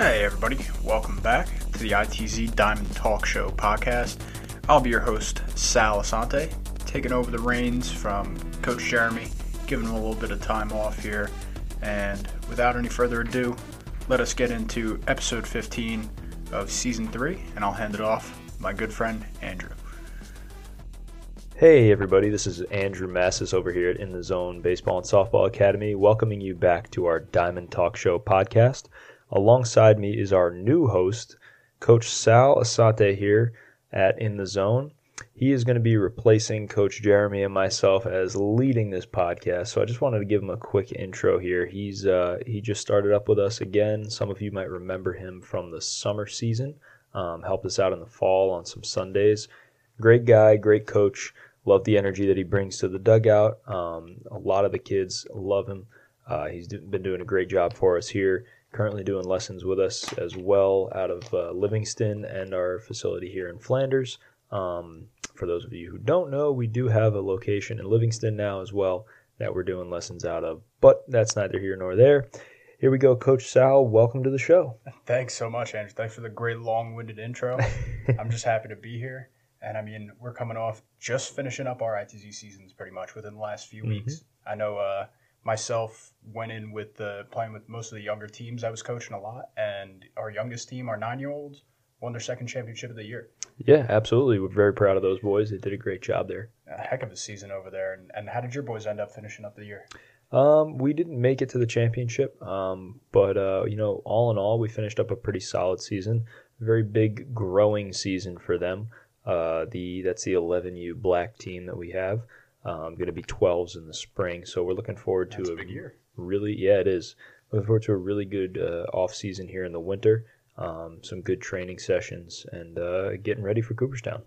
Hey, everybody. Welcome back to the ITZ Diamond Talk Show podcast. I'll be your host, Sal Asante, taking over the reins from Coach Jeremy, giving him a little bit of time off here. And without any further ado, let us get into episode 15 of season 3, and I'll hand it off my good friend, Andrew. Hey everybody, this is Andrew Massis over here at In the Zone Baseball and Softball Academy, welcoming you back to our Diamond Talk Show podcast. Alongside me is our new host, Coach Sal Asate here at In the Zone. He is going to be replacing Coach Jeremy and myself as leading this podcast. So I just wanted to give him a quick intro here. He's uh, he just started up with us again. Some of you might remember him from the summer season. Um, helped us out in the fall on some Sundays. Great guy, great coach. Love the energy that he brings to the dugout. Um, a lot of the kids love him. Uh, he's been doing a great job for us here. Currently doing lessons with us as well out of uh, Livingston and our facility here in Flanders. Um, for those of you who don't know, we do have a location in Livingston now as well that we're doing lessons out of, but that's neither here nor there. Here we go, Coach Sal. Welcome to the show. Thanks so much, Andrew. Thanks for the great long winded intro. I'm just happy to be here. And I mean, we're coming off just finishing up our ITZ seasons pretty much within the last few Mhm. weeks. I know uh, myself went in with the playing with most of the younger teams. I was coaching a lot, and our youngest team, our nine year olds, won their second championship of the year. Yeah, absolutely. We're very proud of those boys. They did a great job there. A heck of a season over there. And, and how did your boys end up finishing up the year? Um, we didn't make it to the championship, um, but uh, you know, all in all, we finished up a pretty solid season. Very big growing season for them. Uh, the that's the 11U black team that we have. Um, going to be 12s in the spring, so we're looking forward to That's a a big year. really yeah it is looking forward to a really good uh, off season here in the winter um, some good training sessions and uh, getting ready for cooperstown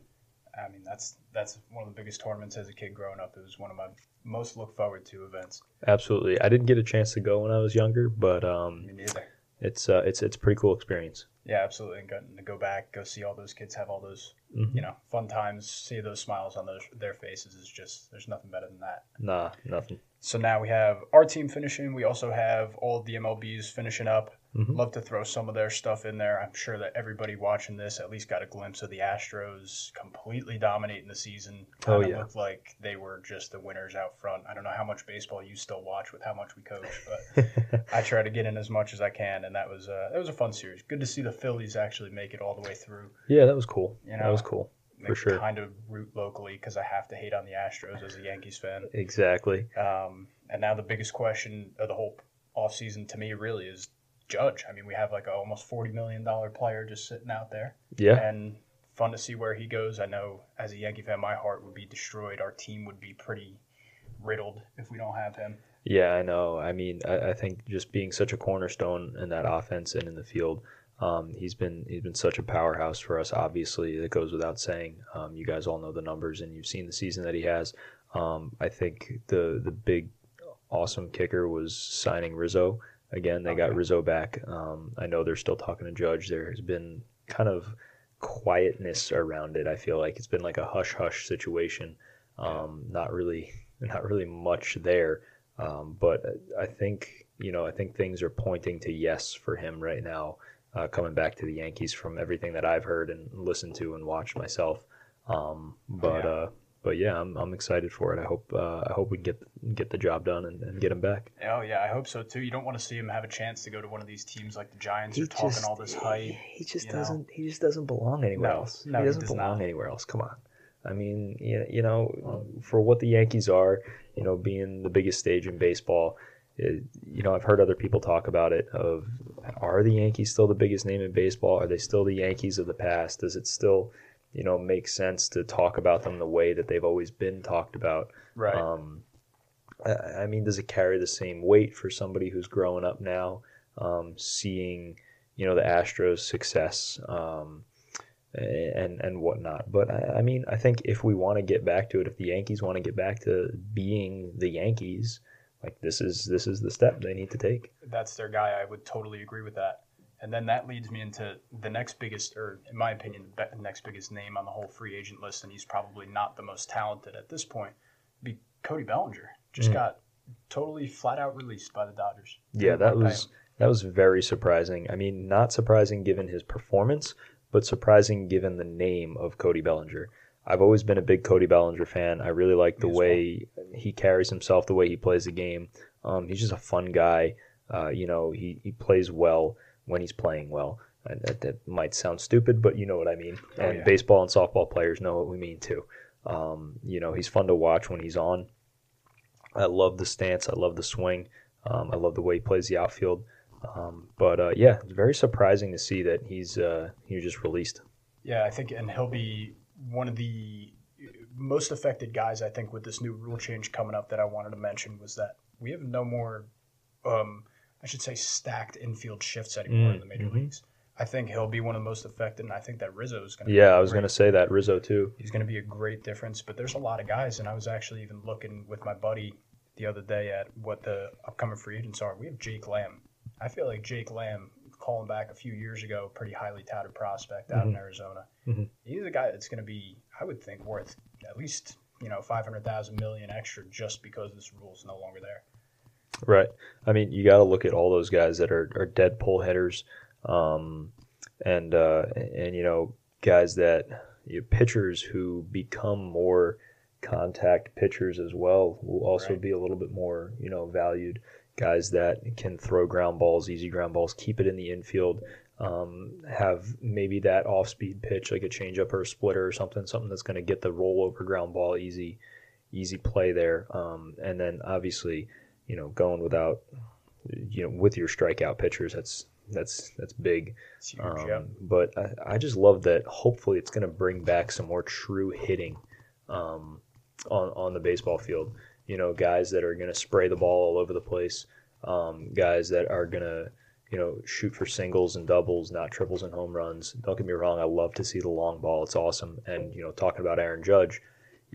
I mean, that's that's one of the biggest tournaments as a kid growing up. It was one of my most look forward to events. absolutely i didn't get a chance to go when i was younger but um, Me neither. It's uh, it's it's a pretty cool experience Yeah, absolutely. And getting to go back, go see all those kids have all those, Mhm. you know, fun times, see those smiles on those their faces is just there's nothing better than that. nah nothing So now we have our team finishing. We also have all the MLBs finishing up. Mhm. Love to throw some of their stuff in there. I'm sure that everybody watching this at least got a glimpse of the Astros completely dominating the season. Oh, Kinda yeah. looked like they were just the winners out front. I don't know how much baseball you still watch with how much we coach, but I try to get in as much as I can, and that was uh, that was a fun series. Good to see the Phillies actually make it all the way through. yeah that was cool You know, that was cool For sure. Kind of root locally because I have to hate on the Astros as a Yankees fan. exactly Um, and now the biggest question of the whole offseason to me really is Judge. I mean, we have like a almost forty million dollar player just sitting out there, yeah and fun to see where he goes. I know as a Yankee fan, my heart would be destroyed. Our team would be pretty riddled if we don't have him. Yeah, I know. I mean, I, I think just being such a cornerstone in that offense and in the field, um, he's been he's been such a powerhouse for us. Obviously, that goes without saying. Um, you guys all know the numbers, and you've seen the season that he has. Um, I think the the big awesome kicker was signing Rizzo. Again, they got Rizzo back. Um, I know they're still talking to Judge. There has been kind of quietness around it. I feel like it's been like a hush hush situation. Um, not really, not really much there. Um, but I think you know I think things are pointing to yes for him right now, uh, coming back to the Yankees from everything that I've heard and listened to and watched myself. Um, but yeah. uh, but yeah, I'm, I'm excited for it. I hope uh, I hope we get get the job done and, and get him back. Oh yeah, I hope so too. You don't want to see him have a chance to go to one of these teams like the Giants who are talking all this hype. He just doesn't. He just doesn't belong anywhere No, else. no, he he doesn't does belong not. anywhere else. Come on. I mean, you you know, for what the Yankees are, you know, being the biggest stage in baseball. It, you know, I've heard other people talk about it. Of are the Yankees still the biggest name in baseball? Are they still the Yankees of the past? Does it still, you know, make sense to talk about them the way that they've always been talked about? Right. Um, I, I mean, does it carry the same weight for somebody who's growing up now, um, seeing, you know, the Astros' success um, and and whatnot? But I, I mean, I think if we want to get back to it, if the Yankees want to get back to being the Yankees, like this is this is the step they need to take. That's their guy. I would totally agree with that. And then that leads me into the next biggest, or in my opinion, the next biggest name on the whole free agent list, and he's probably not the most talented at this point. Be Cody Bellinger just Mm. got totally flat out released by the Dodgers. Yeah, that was. That was very surprising. I mean, not surprising given his performance, but surprising given the name of Cody Bellinger. I've always been a big Cody Bellinger fan. I really like the way he carries himself, the way he plays the game. Um, he's just a fun guy. Uh, you know, he, he plays well when he's playing well. And that, that might sound stupid, but you know what I mean. Oh, and yeah. baseball and softball players know what we mean too. Um, you know, he's fun to watch when he's on. I love the stance. I love the swing. Um, I love the way he plays the outfield. Um, but uh, yeah, it's very surprising to see that he's uh, he was just released. Yeah, I think, and he'll be one of the most affected guys. I think with this new rule change coming up that I wanted to mention was that we have no more, um, I should say, stacked infield shifts anymore Mm, in the major mhm. leagues. I think he'll be one of the most affected, and I think that Rizzo is going to. Yeah, I was going to say that Rizzo too. He's going to be a great difference, but there's a lot of guys, and I was actually even looking with my buddy the other day at what the upcoming free agents are. We have Jake Lamb. I feel like Jake Lamb, calling back a few years ago, pretty highly touted prospect out in Arizona. Mhm. He's a guy that's going to be, I would think, worth at least you know five hundred thousand million extra just because this rule is no longer there. Right. I mean, you got to look at all those guys that are, are dead pull hitters, um, and uh, and you know guys that you know, pitchers who become more contact pitchers as well will also Right. be a little bit more you know valued. Guys that can throw ground balls, easy ground balls, keep it in the infield, um, have maybe that off speed pitch like a changeup or a splitter or something, something that's going to get the rollover ground ball easy, easy play there. Um, and then obviously you know, going without, you know, with your strikeout pitchers, that's that's that's big. Huge. Um, yeah. But I, I just love that. Hopefully, it's going to bring back some more true hitting um, on on the baseball field. You know, guys that are going to spray the ball all over the place. Um, guys that are going to you know shoot for singles and doubles, not triples and home runs. Don't get me wrong. I love to see the long ball. It's awesome. And you know, talking about Aaron Judge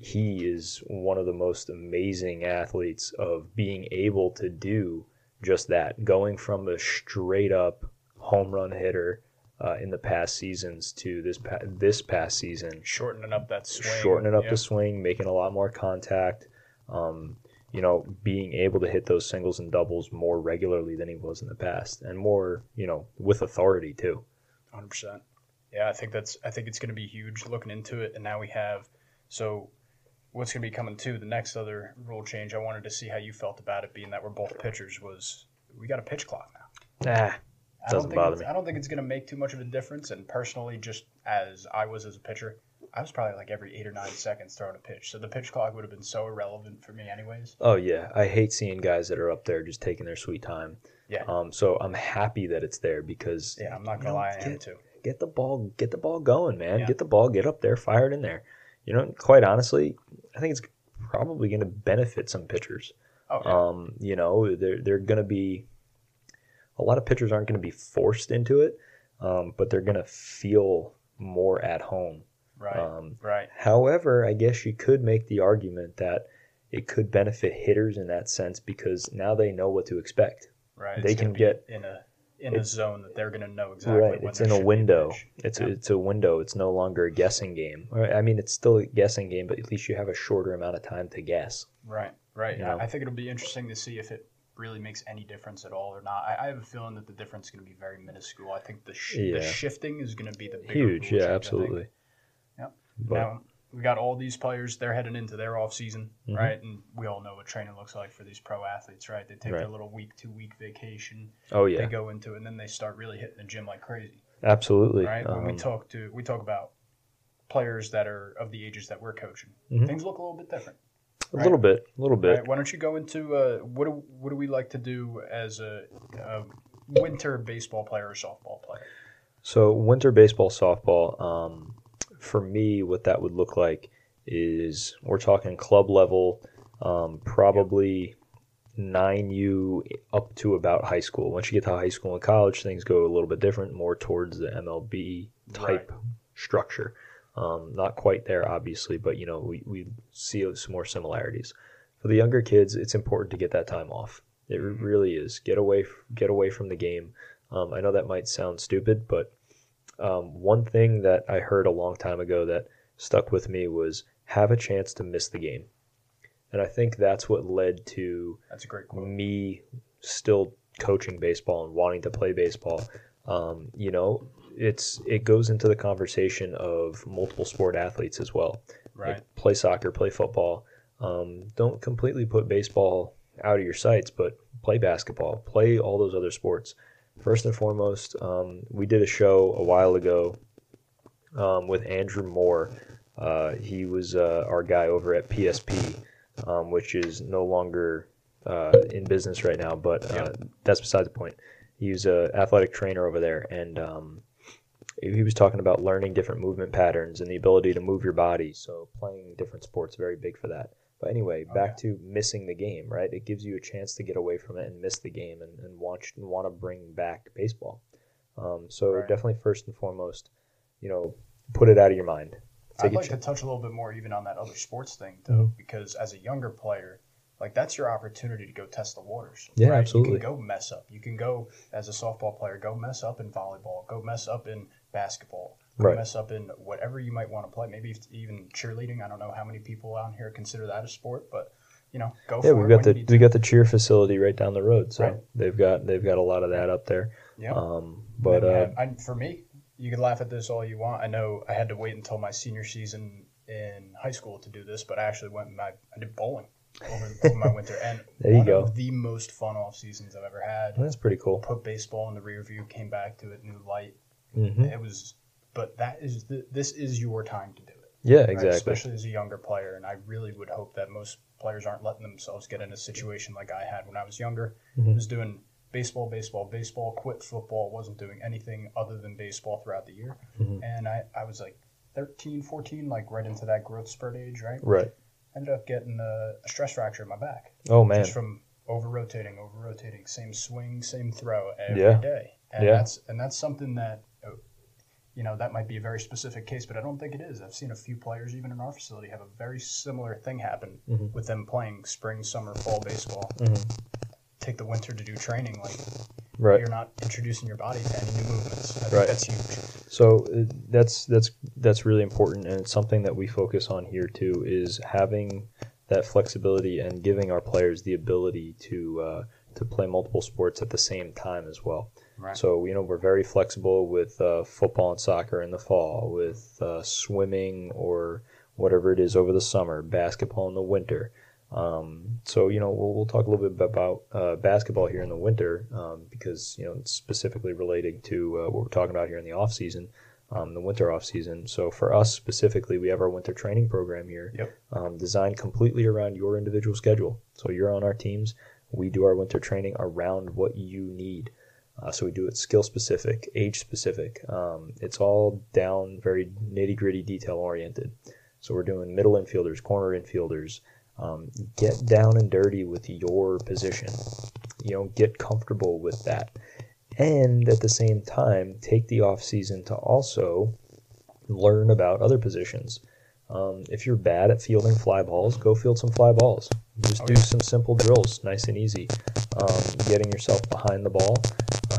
he is one of the most amazing athletes of being able to do just that, going from a straight up home run hitter uh, in the past seasons to this pa- this past season, Shortening up that swing. shortening up yeah. the swing, making a lot more contact. Um, you know, being able to hit those singles and doubles more regularly than he was in the past, and more, you know, with authority too. Hundred percent. Yeah, I think that's. I think it's going to be huge. Looking into it, and now we have. So, what's going to be coming too? The next other rule change. I wanted to see how you felt about it, being that we're both pitchers. Was we got a pitch clock now? Ah, I don't Doesn't think bother it's- me. I don't think it's going to make too much of a difference. And personally, just as I was as a pitcher, I was probably like every eight or nine seconds throwing a pitch. So the pitch clock would have been so irrelevant for me, anyways. Oh yeah, I hate seeing guys that are up there just taking their sweet time. Yeah. Um, so I'm happy that it's there because Yeah, I'm not gonna know, lie, I am get, too. get the ball, get the ball going, man. Yeah. Get the ball, get up there, fire it in there. You know, quite honestly, I think it's probably going to benefit some pitchers. Oh, yeah. Um, you know, they're they're going to be a lot of pitchers aren't going to be forced into it, um, but they're going to feel more at home. right, Um, right. However, I guess you could make the argument that it could benefit hitters in that sense because now they know what to expect. Right. They It's can get- in a in a zone that they're going to know exactly. right, it's in a window. It's Yeah. it's a window. It's no longer a guessing game. I mean, it's still a guessing game, but at least you have a shorter amount of time to guess. Right, right. You I- know? I think it'll be interesting to see if it really makes any difference at all or not. I, I have a feeling that the difference is going to be very minuscule. I think the, sh- Yeah. the shifting is going to be the bigger Huge, yeah, absolutely. Yep. But Now we got all these players; they're heading into their off season, Mhm. right? And we all know what training looks like for these pro athletes, right? They take their little week, two week vacation, oh yeah. they go into, it, and then they start really hitting the gym like crazy, absolutely. right? when we Um, talk to we talk about players that are of the ages that we're coaching, Mhm. things look a little bit different. a little bit, a little bit. Right, why don't you go into uh, what do what do we like to do as a, a winter baseball player or softball player? So winter baseball, softball. Um, for me, what that would look like is we're talking club level, um, probably nine U up to about high school. Once you get to high school and college, things go a little bit different, more towards the MLB type structure. Um, not quite there, obviously, but you know we, we see some more similarities. For the younger kids, it's important to get that time off. It Mhm. really is. Get away, get away from the game. Um, I know that might sound stupid, but um, one thing that I heard a long time ago that stuck with me was have a chance to miss the game. And I think that's what led to That's a great quote. me still coaching baseball and wanting to play baseball, um, you know, it's it goes into the conversation of multiple sport athletes as well. Right. Like, play soccer, play football. Um, don't completely put baseball out of your sights, but play basketball, play all those other sports. First and foremost, um, we did a show a while ago um, with Andrew Moore. Uh, he was uh, our guy over at PSP, um, which is no longer uh, in business right now, but uh, that's beside the point. He's an athletic trainer over there, and um, he was talking about learning different movement patterns and the ability to move your body. So playing different sports very big for that. But anyway, back to missing the game, right? It gives you a chance to get away from it and miss the game and, and want and want to bring back baseball. Um, so Right. definitely first and foremost, you know, put it out of your mind. I'd Take like ch- to touch a little bit more even on that other sports thing, though, Mhm. because as a younger player, like that's your opportunity to go test the waters. Yeah, right? absolutely. You can go mess up. You can go as a softball player, go mess up in volleyball, go mess up in basketball, Right. mess up in whatever you might want to play. Maybe even cheerleading. I don't know how many people out here consider that a sport, but you know, go Yeah, for we've it got the we got the cheer facility right down the road, so Right. they've got they've got a lot of that up there. Yeah. Um, but uh, I, for me, you can laugh at this all you want. I know I had to wait until my senior season in high school to do this, but I actually went and I, I did bowling over, over my winter. And There you one go. of the most fun off seasons I've ever had. that's pretty cool. Put baseball in the rear view, came back to it, new light. hmm It was, but that is the, this is your time to do it. Yeah, right? exactly. Especially as a younger player, and I really would hope that most players aren't letting themselves get in a situation like I had when I was younger. Mhm. Was doing baseball, baseball, baseball. Quit football. Wasn't doing anything other than baseball throughout the year. Mhm. And I, I was like 13, 14, like right into that growth spurt age, right? Right. Ended up getting a, a stress fracture in my back Oh man. just from over rotating, over rotating, same swing, same throw every day. Yeah. And Yeah. that's and that's something that you know that might be a very specific case, but I don't think it is. I've seen a few players, even in our facility, have a very similar thing happen Mhm. with them playing spring, summer, fall baseball. Mhm. Take the winter to do training, like Right. you're not introducing your body to any new movements. I Right. that's huge. So uh, that's that's that's really important, and it's something that we focus on here too. Is having that flexibility and giving our players the ability to uh, to play multiple sports at the same time as well. Right. So you know we're very flexible with uh, football and soccer in the fall, with uh, swimming or whatever it is over the summer, basketball in the winter. Um, so you know we'll, we'll talk a little bit about uh, basketball here in the winter um, because you know it's specifically relating to uh, what we're talking about here in the off season, um, the winter off season. So for us specifically, we have our winter training program here, Yep. um, designed completely around your individual schedule. So you're on our teams. We do our winter training around what you need. Uh, so we do it skill specific, age specific. Um, it's all down very nitty gritty, detail oriented. So we're doing middle infielders, corner infielders. Um, get down and dirty with your position. You know, get comfortable with that, and at the same time, take the off season to also learn about other positions. Um, if you're bad at fielding fly balls, go field some fly balls. Just Oh, do some simple drills, nice and easy. Um, getting yourself behind the ball,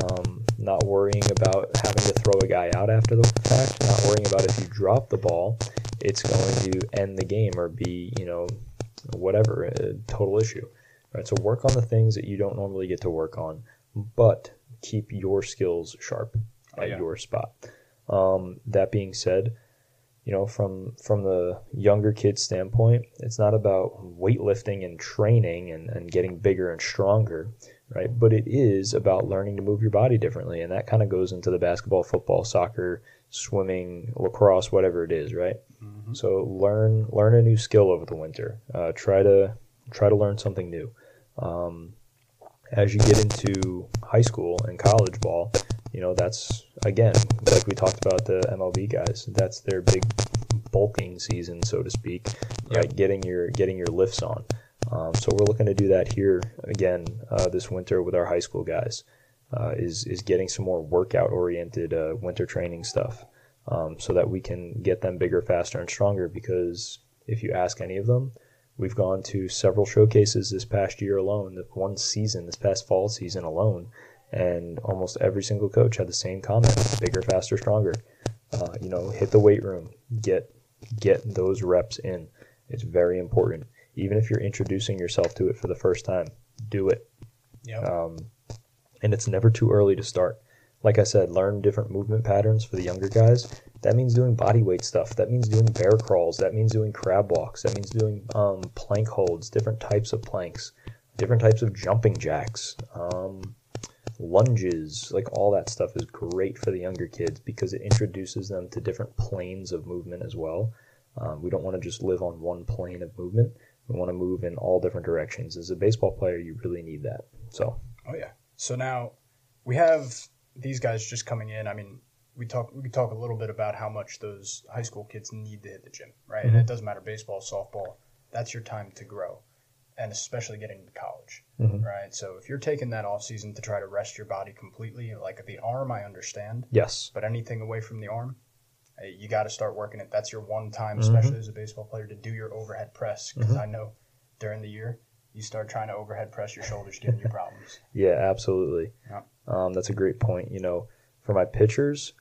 um, not worrying about having to throw a guy out after the fact, not worrying about if you drop the ball, it's going to end the game or be, you know, whatever, a total issue. Right. So work on the things that you don't normally get to work on, but keep your skills sharp Oh, at yeah. your spot. Um, that being said, you know, from from the younger kid standpoint, it's not about weightlifting and training and, and getting bigger and stronger, right? But it is about learning to move your body differently, and that kind of goes into the basketball, football, soccer, swimming, lacrosse, whatever it is, right? Mhm. So learn learn a new skill over the winter. Uh, try to try to learn something new. Um, as you get into high school and college ball, you know that's again like we talked about the MLB guys. That's their big bulking season, so to speak. Right, getting your getting your lifts on. Um, so we're looking to do that here again uh, this winter with our high school guys. Uh, is is getting some more workout oriented uh, winter training stuff, um, so that we can get them bigger, faster, and stronger. Because if you ask any of them, we've gone to several showcases this past year alone, the one season, this past fall season alone, and almost every single coach had the same comment: bigger, faster, stronger. Uh, you know, hit the weight room, get get those reps in. It's very important. Even if you're introducing yourself to it for the first time, do it. Um, and it's never too early to start. Like I said, learn different movement patterns for the younger guys. That means doing body weight stuff. That means doing bear crawls. That means doing crab walks. That means doing um, plank holds, different types of planks, different types of jumping jacks, um, lunges. Like all that stuff is great for the younger kids because it introduces them to different planes of movement as well. Um, we don't want to just live on one plane of movement. We want to move in all different directions. As a baseball player, you really need that. So, Oh yeah. So now we have these guys just coming in. I mean, we talk we talk a little bit about how much those high school kids need to hit the gym, right? And Mhm. it doesn't matter baseball, softball. That's your time to grow, and especially getting to college, Mhm. right? So if you're taking that off season to try to rest your body completely, like the arm, I understand, yes. but anything away from the arm. You got to start working it. That's your one time, Mhm. especially as a baseball player, to do your overhead press. Because Mhm. I know during the year, you start trying to overhead press, your shoulders giving you problems. Yeah, absolutely. Yeah. Um, that's a great point. You know, for my pitchers,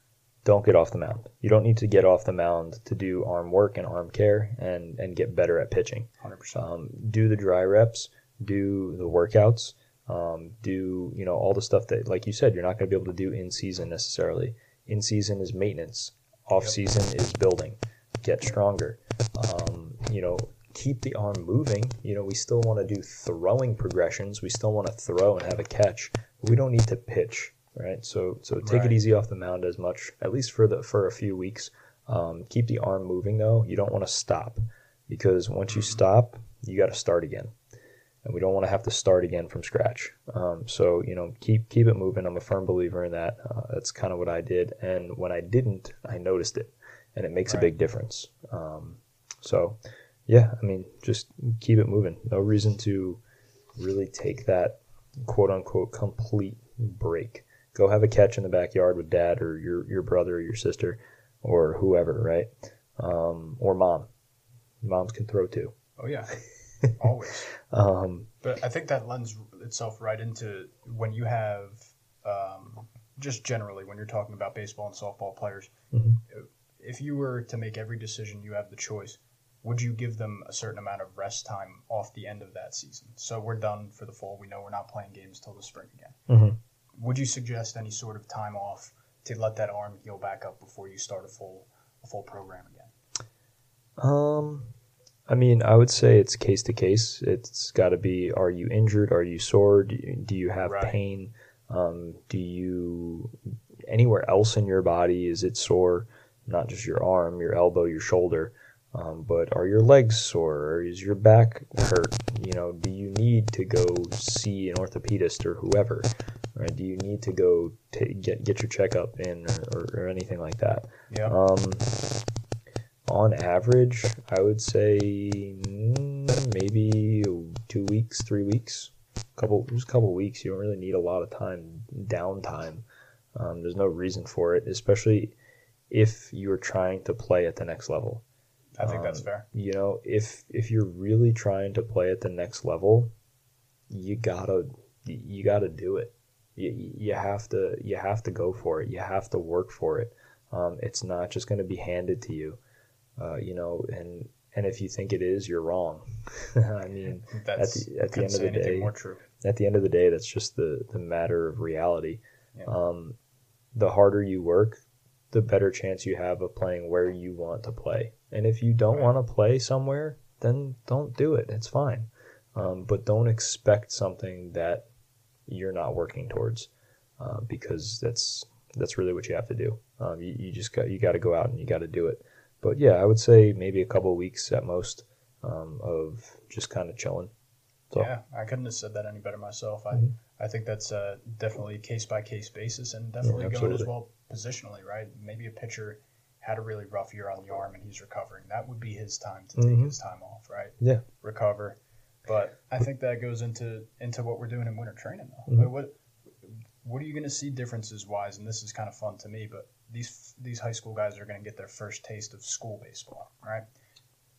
don't get off the mound. You don't need to get off the mound to do arm work and arm care and, and get better at pitching. Hundred percent. Um, do the dry reps, do the workouts, um, do you know all the stuff that, like you said, you're not going to be able to do in season necessarily. In season is maintenance. Off season is building. Get stronger. Um, you know, keep the arm moving. You know, we still want to do throwing progressions. We still want to throw and have a catch. We don't need to pitch, right? So, so take Right. it easy off the mound as much, at least for the for a few weeks. Um, keep the arm moving though. You don't want to stop because once you stop, you got to start again, and we don't want to have to start again from scratch. Um, so you know, keep keep it moving. I'm a firm believer in that. Uh, that's kind of what I did, and when I didn't, I noticed it, and it makes a big difference. Um, so, yeah, I mean, just keep it moving. No reason to really take that quote unquote complete break. Go have a catch in the backyard with dad or your your brother or your sister or whoever, right? Um, or mom. Moms can throw too. Oh yeah, always. Um, But I think that lends itself right into when you have, um, just generally when you're talking about baseball and softball players. Mhm. If you were to make every decision, you have the choice. Would you give them a certain amount of rest time off the end of that season? So we're done for the fall. We know we're not playing games till the spring again. Mhm. Would you suggest any sort of time off to let that arm heal back up before you start a full a full program again? Um, I mean, I would say it's case to case. It's got to be: Are you injured? Are you sore? Do you, do you have Right. pain? Um, do you anywhere else in your body is it sore? Not just your arm, your elbow, your shoulder, um, but are your legs sore? Or is your back hurt? You know, do you need to go see an orthopedist or whoever? Right? Do you need to go ta get get your checkup in or, or, or anything like that? Yeah. Um, on average, I would say mm, maybe two weeks, three weeks, couple just a couple weeks. You don't really need a lot of time downtime. Um, there's no reason for it, especially if you're trying to play at the next level. I think that's um, fair. You know, if if you're really trying to play at the next level, you gotta you gotta do it. You, you have to you have to go for it. You have to work for it. Um, it's not just going to be handed to you. Uh, you know, and and if you think it is, you're wrong. I mean, That's the- at the end of the day- more true. at the end of the day, that's just the the matter of reality. Yeah. Um, the harder you work, the better chance you have of playing where you want to play. And if you don't Right. want to play somewhere, then don't do it. It's fine. Um, but don't expect something that you're not working towards, uh, because that's that's really what you have to do. Um, you, you just got you got to go out and you got to do it. But yeah, I would say maybe a couple weeks at most um, of just kind of chilling. So- Yeah, I couldn't have said that any better myself. I, Mhm. I think that's uh, definitely case by case basis and definitely going as well positionally, right? Maybe a pitcher had a really rough year on the arm and he's recovering. That would be his time to take Mhm. his time off, right? Yeah. Recover. But I think that goes into into what we're doing in winter training though. Mhm. Like, what what are you going to see differences wise? And this is kind of fun to me, but these these high school guys are going to get their first taste of school baseball, right?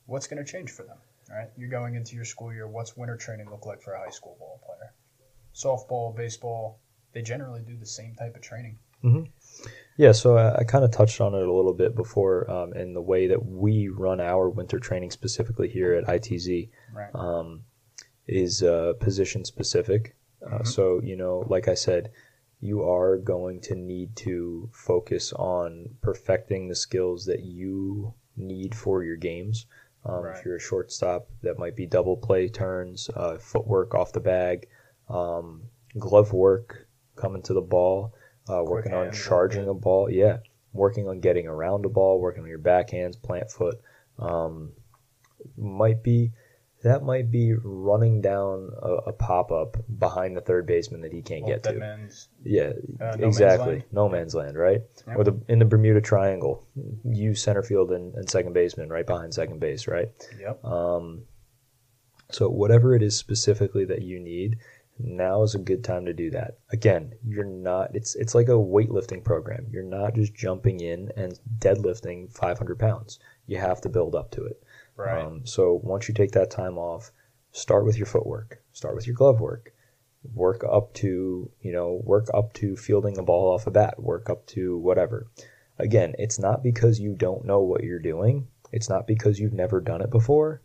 What's going to change for them? right? You're going into your school year. What's winter training look like for a high school ball player? Softball, baseball, they generally do the same type of training. Yeah, so I, I kind of touched on it a little bit before um, in the way that we run our winter training specifically here at ITZ Right. um, is uh, position specific. Uh, Mhm. So, you know, like I said, you are going to need to focus on perfecting the skills that you need for your games. Um, Right. If you're a shortstop, that might be double play turns, uh, footwork off the bag, um, glove work coming to the ball, uh, working on charging a ball. Yeah, working on getting around a ball, working on your backhands, plant foot. Um, might be that might be running down a, a pop up behind the third baseman that he can't Well, get to. man's Yeah, Uh, no exactly. land? No man's land, right? Yeah. Or the in the Bermuda Triangle, you center field and, and second baseman right behind second base, right? Yep. Um, so whatever it is specifically that you need, now is a good time to do that. Again, you're not. It's it's like a weightlifting program. You're not just jumping in and deadlifting 500 pounds. You have to build up to it. Right. Um, so once you take that time off, start with your footwork. Start with your glove work. Work up to you know work up to fielding a ball off a bat. Work up to whatever. Again, it's not because you don't know what you're doing. It's not because you've never done it before.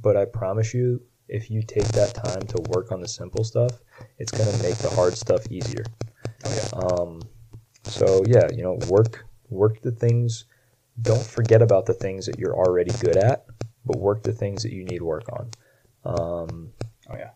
But I promise you, if you take that time to work on the simple stuff, it's gonna make the hard stuff easier. oh yeah. Um, so yeah, you know, work work the things. Don't forget about the things that you're already good at, but work the things that you need work on. Um, Oh yeah.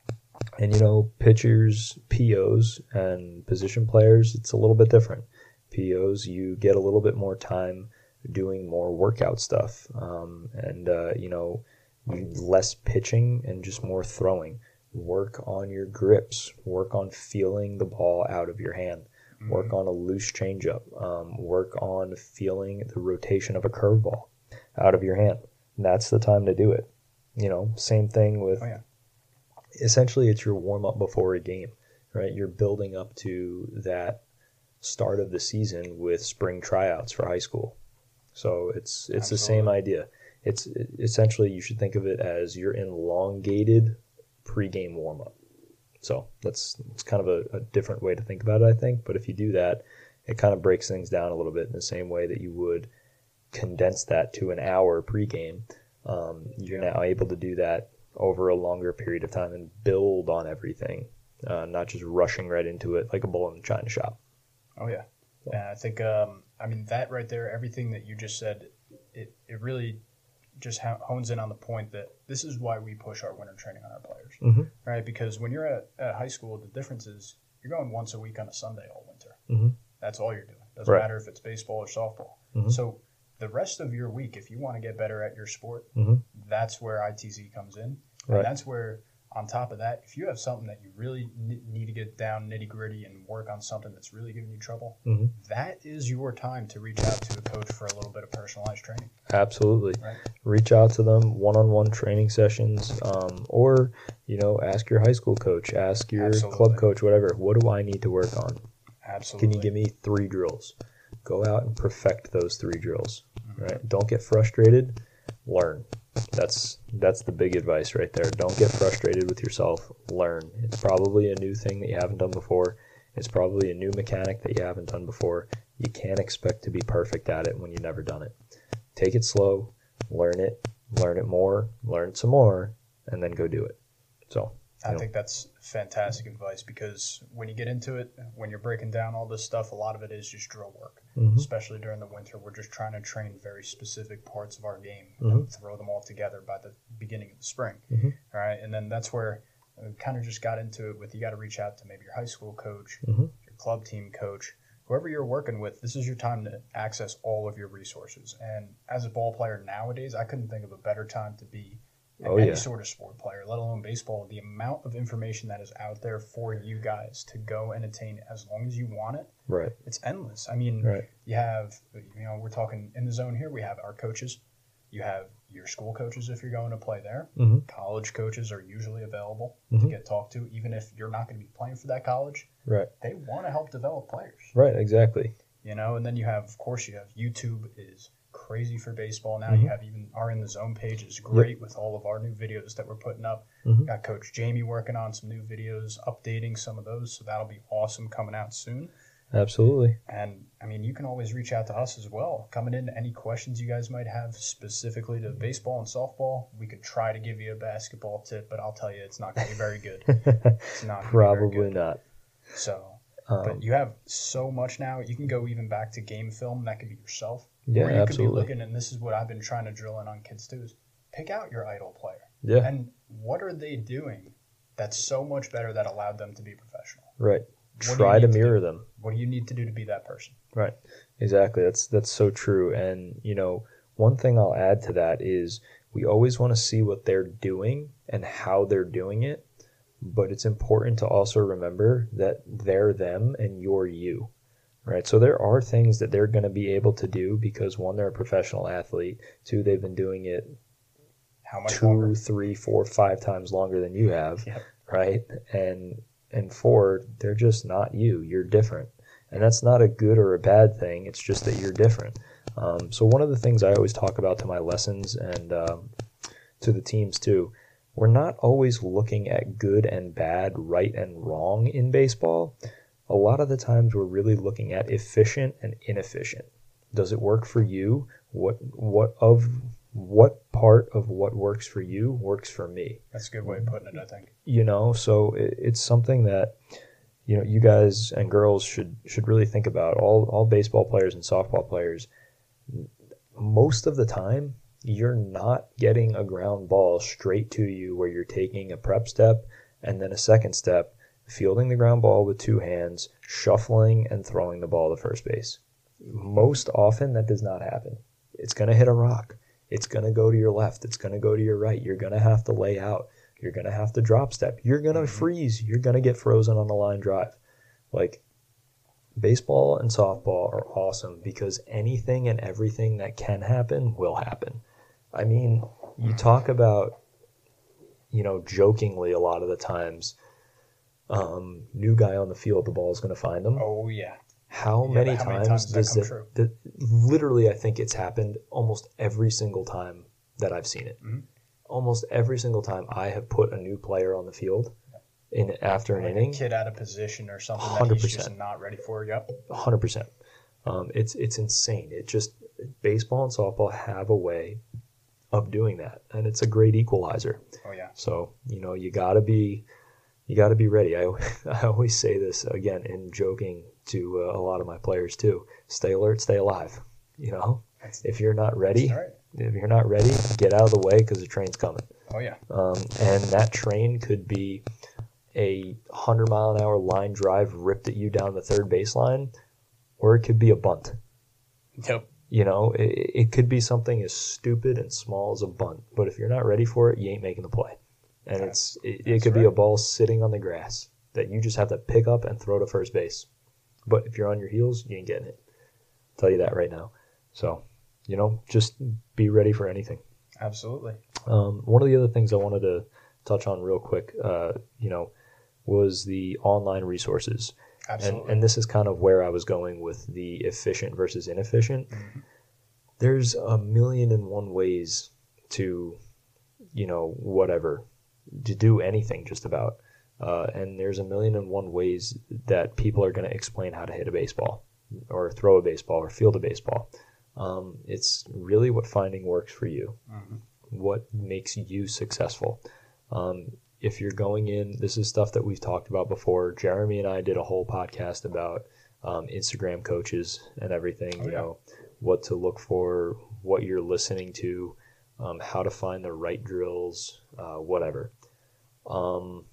and you know, pitchers, POs, and position players, it's a little bit different. POs, you get a little bit more time doing more workout stuff, um, and uh, you know, less pitching and just more throwing. Work on your grips. Work on feeling the ball out of your hand. Work on a loose changeup. Um, work on feeling the rotation of a curveball out of your hand. That's the time to do it. You know, same thing with Oh yeah. essentially it's your warm up before a game, right? You're building up to that start of the season with spring tryouts for high school. So it's it's the same idea. It's essentially you should think of it as your elongated pregame warm up. So that's it's kind of a, a different way to think about it, I think. But if you do that, it kind of breaks things down a little bit in the same way that you would condense that to an hour pregame. Um, you're now able to do that over a longer period of time and build on everything, uh, not just rushing right into it like a bull in the china shop. Oh yeah, and I think um, I mean that right there, everything that you just said, it it really just ho- hones in on the point that this is why we push our winter training on our players, Mhm. right? Because when you're at, at high school, the difference is you're going once a week on a Sunday all winter. Mhm. That's all you're doing. Doesn't Right. matter if it's baseball or softball. Mhm. So the rest of your week, if you want to get better at your sport, Mhm. that's where ITZ comes in, Right. and that's where. On top of that, if you have something that you really need to get down nitty gritty and work on something that's really giving you trouble, Mhm. that is your time to reach out to a coach for a little bit of personalized training. Absolutely. Right. Reach out to them one-on-one training sessions, um, or you know, ask your high school coach, ask your Absolutely. club coach, whatever. What do I need to work on? Absolutely. Can you give me three drills? Go out and perfect those three drills. Right. Don't get frustrated. Learn. That's that's the big advice right there. Don't get frustrated with yourself. Learn. It's probably a new thing that you haven't done before. It's probably a new mechanic that you haven't done before. You can't expect to be perfect at it when you've never done it. Take it slow. Learn it. Learn it more. Learn some more, and then go do it. So I think that's fantastic advice because when you get into it, when you're breaking down all this stuff, a lot of it is just drill work. Mhm. Especially during the winter, we're just trying to train very specific parts of our game Mhm. and throw them all together by the beginning of the spring. Mhm. All right, and then that's where we kind of just got into it with you got to reach out to maybe your high school coach, Mhm. your club team coach, whoever you're working with. This is your time to access all of your resources. And as a ball player nowadays, I couldn't think of a better time to be Oh, any yeah. sort of sport player, let alone baseball, the amount of information that is out there for you guys to go and attain as long as you want it, right, it's endless. I mean, right, you have, you know, we're talking in the zone here, we have our coaches, you have your school coaches if you're going to play there. Mhm. College coaches are usually available Mhm. to get talked to, even if you're not going to be playing for that college. right, They want to help develop players right. Exactly. you know and then you have of course you have youtube is crazy for baseball now Mhm. you have even our in the zone page is great with all of our new videos that we're putting up Mhm. got coach jamie working on some new videos updating some of those so that'll be awesome coming out soon Absolutely. and i mean you can always reach out to us as well coming in any questions you guys might have specifically to baseball and softball we could try to give you a basketball tip but i'll tell you it's not going to be very good it's not gonna be very Probably not. so Um, but you have so much now. You can go even back to game film. That could be yourself. yeah, Or you absolutely. could be looking, and this is what I've been trying to drill in on kids too: is pick out your idol player yeah, and what are they doing that's so much better that allowed them to be professional. right. you Try to need to mirror them. What do you need to do to be that person? Right. Exactly. That's that's so true. And you know, one thing I'll add to that is we always want to see what they're doing and how they're doing it, but it's important to also remember that they're them and you're you. Right? So there are things that they're going to be able to do because one they're a professional athlete, two they've been doing it How much two, longer? three, four, five times longer than you have, right? And and four, they're just not you. You're different, and that's not a good or a bad thing. It's just that you're different. Um, so one of the things I always talk about to my lessons and um, to the teams too, we're not always looking at good and bad, right and wrong in baseball. A lot of the times we're really looking at efficient and inefficient. Does it work for you? What what of what part of what works for you works for me? That's a good way of putting it. I think. you know so it, it's something that you know you guys and girls should should really think about all all baseball players and softball players most of the time you're not getting a ground ball straight to you where you're taking a prep step and then a second step fielding the ground ball with two hands shuffling and throwing the ball to first base most often that does not happen it's going to hit a rock it's going to go to your left it's going to go to your right you're going to have to lay out you're going to have to drop step. You're going to Mhm. freeze. You're going to get frozen on the line drive. Like baseball and softball are awesome because anything and everything that can happen will happen. I mean, you talk about, you know, jokingly a lot of the times, um, new guy on the field, the ball is going to find him. Oh yeah. How Yeah, many how many times, times does that that, that? Literally, I think it's happened almost every single time that I've seen it. Mhm. Almost every single time I have put a new player on the field in after an Like inning, kid out of position or something that he's just not ready for. Yep. hundred percent. Um, it's it's insane. It just baseball and softball have a way of doing that, and it's a great equalizer. Oh yeah. So you know you got to be you got to be ready. I I always say this again in joking to uh, a lot of my players too. Stay alert, stay alive. You know, That's, if you're not ready, right. if you're not ready, get out of the way because the train's coming. Oh yeah. Um, and that train could be a 100 mile an hour line drive ripped at you down the third baseline, or it could be a bunt. Yep. You know, it, it could be something as stupid and small as a bunt, but if you're not ready for it, you ain't making the play. And it's it, it could be a ball sitting on the grass that you just have to pick up and throw to first base. But if you're on your heels, you ain't getting it. tell you that right now. So, you know, just be ready for anything. Absolutely. Um, one of the other things I wanted to touch on real quick, uh, you know, was the online resources. And, Absolutely. and this is kind of where I was going with the efficient versus inefficient. Mhm. There's a million and one ways to, you know, whatever, to do anything just about. Uh, and there's a million and one ways that people are going to explain how to hit a baseball or throw a baseball or field a baseball. Um, it's really what finding works for you Mhm. what makes you successful. Um, if you're going in, this is stuff that we've talked about before. Jeremy and I did a whole podcast about um, Instagram coaches and everything. Oh, you yeah. know, what to look for, what you're listening to, um, how to find the right drills, uh, whatever. Um,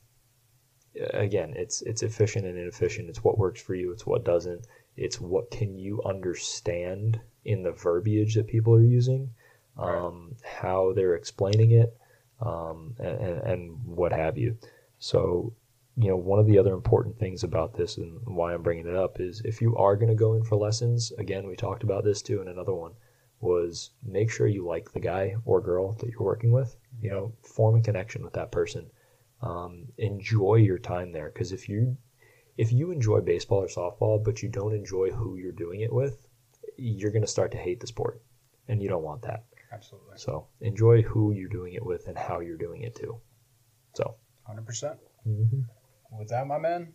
again, it's it's efficient and inefficient. It's what works for you. It's what doesn't. It's what can you understand in the verbiage that people are using Right. um, how they're explaining it, um, and, and, what have you. So, you know, one of the other important things about this and why I'm bringing it up is if you are going to go in for lessons, again, we talked about this too in another one, was make sure you like the guy or girl that you're working with. You know, form a connection with that person. Um, enjoy your time there because if you if you enjoy baseball or softball but you don't enjoy who you're doing it with, you're going to start to hate the sport, and you don't want that. Absolutely. So enjoy who you're doing it with and how you're doing it too. So, Hundred percent. Mm-hmm. With that, my man,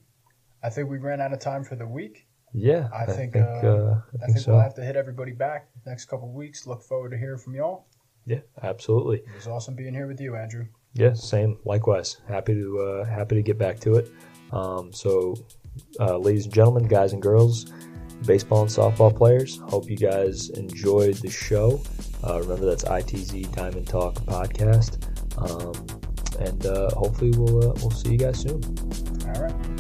I think we ran out of time for the week. yeah, I think, think, uh, uh, I I think think so. we'll have to hit everybody back next couple weeks. Look forward to hearing from y'all. Yeah, absolutely. It was awesome being here with you, Andrew. Yeah, same. Likewise, happy to uh, happy to get back to it. Um, so uh, ladies and gentlemen, guys and girls, baseball and softball players. Hope you guys enjoyed the show. Uh, remember, that's ITZ Diamond Talk podcast. Um, and uh, hopefully, we'll uh, we'll see you guys soon. All right.